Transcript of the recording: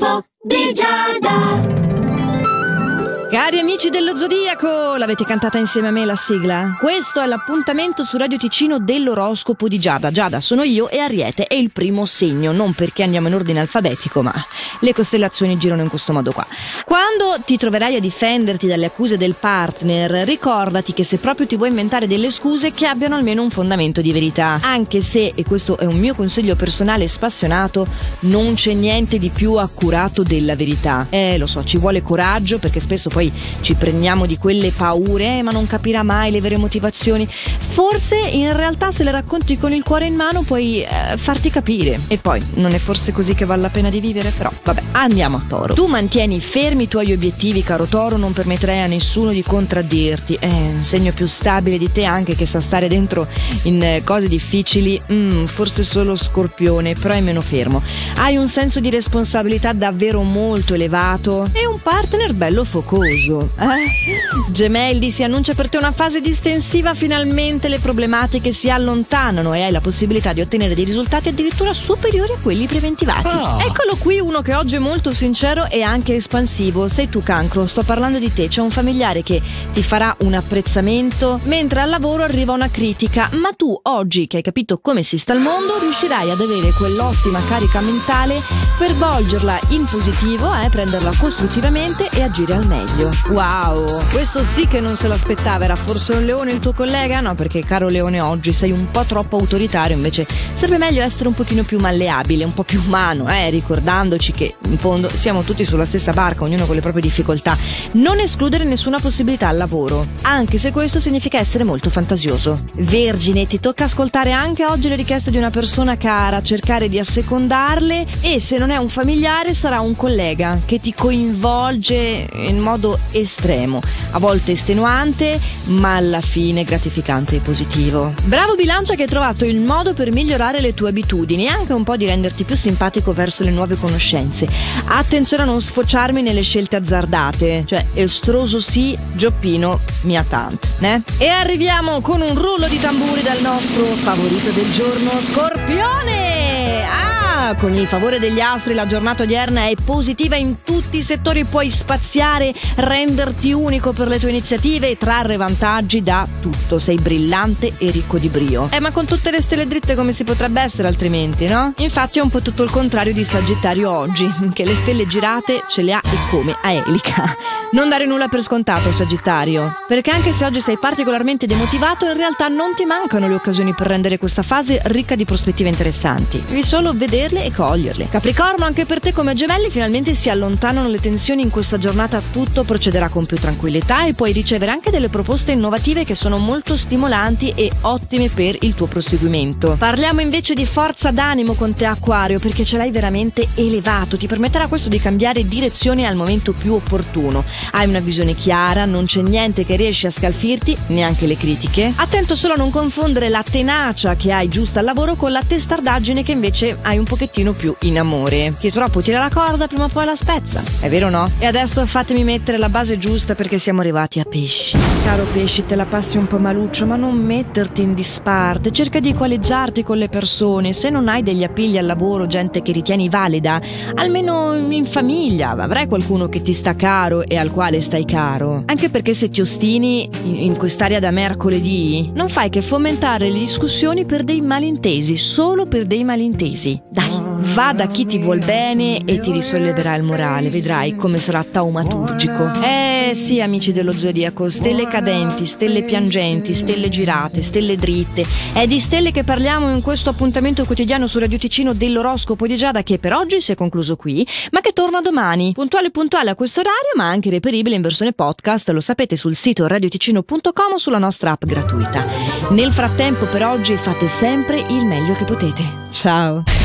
Bravo di Giada. Cari amici dello Zodiaco, l'avete cantata insieme a me la sigla? Questo è l'appuntamento su Radio Ticino dell'oroscopo di Giada. Giada sono io e Ariete è il primo segno, non perché andiamo in ordine alfabetico, ma le costellazioni girano in questo modo qua. Quando ti troverai a difenderti dalle accuse del partner, ricordati che se proprio ti vuoi inventare delle scuse che abbiano almeno un fondamento di verità. Anche se, e questo è un mio consiglio personale spassionato, non c'è niente di più accurato della verità. Eh, lo so, ci vuole coraggio perché spesso poi ci prendiamo di quelle paure, eh, ma non capirà mai le vere motivazioni. Forse in realtà se le racconti con il cuore in mano puoi eh, farti capire. E poi non è forse così che vale la pena di vivere? Però vabbè, andiamo a Toro. Tu mantieni fermi i tuoi obiettivi, caro Toro, non permetterai a nessuno di contraddirti. È un segno più stabile di te anche che sa stare dentro in eh, cose difficili. Mm, forse solo Scorpione, però è meno fermo. Hai un senso di responsabilità davvero molto elevato e un partner bello focoso. Eh? Gemelli, si annuncia per te una fase distensiva, finalmente le problematiche si allontanano e hai la possibilità di ottenere dei risultati addirittura superiori a quelli preventivati. Oh. Eccolo qui uno che oggi è molto sincero e anche espansivo. Sei tu cancro, sto parlando di te. C'è un familiare che ti farà un apprezzamento, mentre al lavoro arriva una critica, ma tu oggi che hai capito come si sta al mondo riuscirai ad avere quell'ottima carica mentale per volgerla in positivo, eh, prenderla costruttivamente e agire al meglio. Wow, questo sì che non se l'aspettava, era forse un leone il tuo collega? No, perché caro leone oggi sei un po' troppo autoritario, invece sarebbe meglio essere un pochino più malleabile, un po' più umano, eh, ricordandoci che in fondo siamo tutti sulla stessa barca, ognuno con le proprie difficoltà. Non escludere nessuna possibilità al lavoro, anche se questo significa essere molto fantasioso. Vergine, ti tocca ascoltare anche oggi le richieste di una persona cara, cercare di assecondarle e se non è un familiare sarà un collega che ti coinvolge in modo estremo, a volte estenuante, ma alla fine gratificante e positivo. Bravo bilancia che hai trovato il modo per migliorare le tue abitudini e anche un po' di renderti più simpatico verso le nuove conoscenze. Attenzione a non sfociarmi nelle scelte azzardate, cioè estroso sì, gioppino mia tante, né? E arriviamo con un rullo di tamburi dal nostro favorito del giorno, Scorpione! Con il favore degli astri la giornata odierna è positiva in tutti i settori, puoi spaziare, renderti unico per le tue iniziative e trarre vantaggi da tutto, sei brillante e ricco di brio. Eh ma con tutte le stelle dritte come si potrebbe essere altrimenti, no? Infatti è un po' tutto il contrario di Sagittario oggi, che le stelle girate ce le ha e come a elica. Non dare nulla per scontato, Sagittario, perché anche se oggi sei particolarmente demotivato, in realtà non ti mancano le occasioni per rendere questa fase ricca di prospettive interessanti. Devi solo vederle e coglierle. Capricorno, anche per te come gemelli finalmente si allontanano le tensioni in questa giornata, tutto procederà con più tranquillità e puoi ricevere anche delle proposte innovative che sono molto stimolanti e ottime per il tuo proseguimento. Parliamo invece di forza d'animo con te Acquario, perché ce l'hai veramente elevato, ti permetterà questo di cambiare direzione al momento più opportuno hai una visione chiara, non c'è niente che riesce a scalfirti, neanche le critiche. Attento solo a non confondere la tenacia che hai giusta al lavoro con la testardaggine che invece hai un pochettino più in amore. Chi troppo tira la corda prima o poi la spezza, è vero o no? E adesso fatemi mettere la base giusta perché siamo arrivati a pesci. Caro pesci, te la passi un po' maluccio, ma non metterti in disparte, cerca di equalizzarti con le persone. Se non hai degli appigli al lavoro, gente che ritieni valida, almeno in famiglia avrai qualcuno che ti sta caro e al al quale stai caro. Anche perché se ti ostini in, in quest'area da mercoledì, non fai che fomentare le discussioni per dei malintesi, solo per dei malintesi. Dai, va da chi ti vuol bene e ti risolleverà il morale, vedrai come sarà taumaturgico. Eh sì, amici dello zodiaco, stelle cadenti, stelle piangenti, stelle girate, stelle dritte. È di stelle che parliamo in questo appuntamento quotidiano su Radio Ticino dell'oroscopo di Giada che per oggi si è concluso qui, ma che torna domani, puntuale puntuale a questo orario, ma anche reperibile in versione podcast, lo sapete sul sito radioticino.com o sulla nostra app gratuita. Nel frattempo per oggi fate sempre il meglio che potete. Ciao!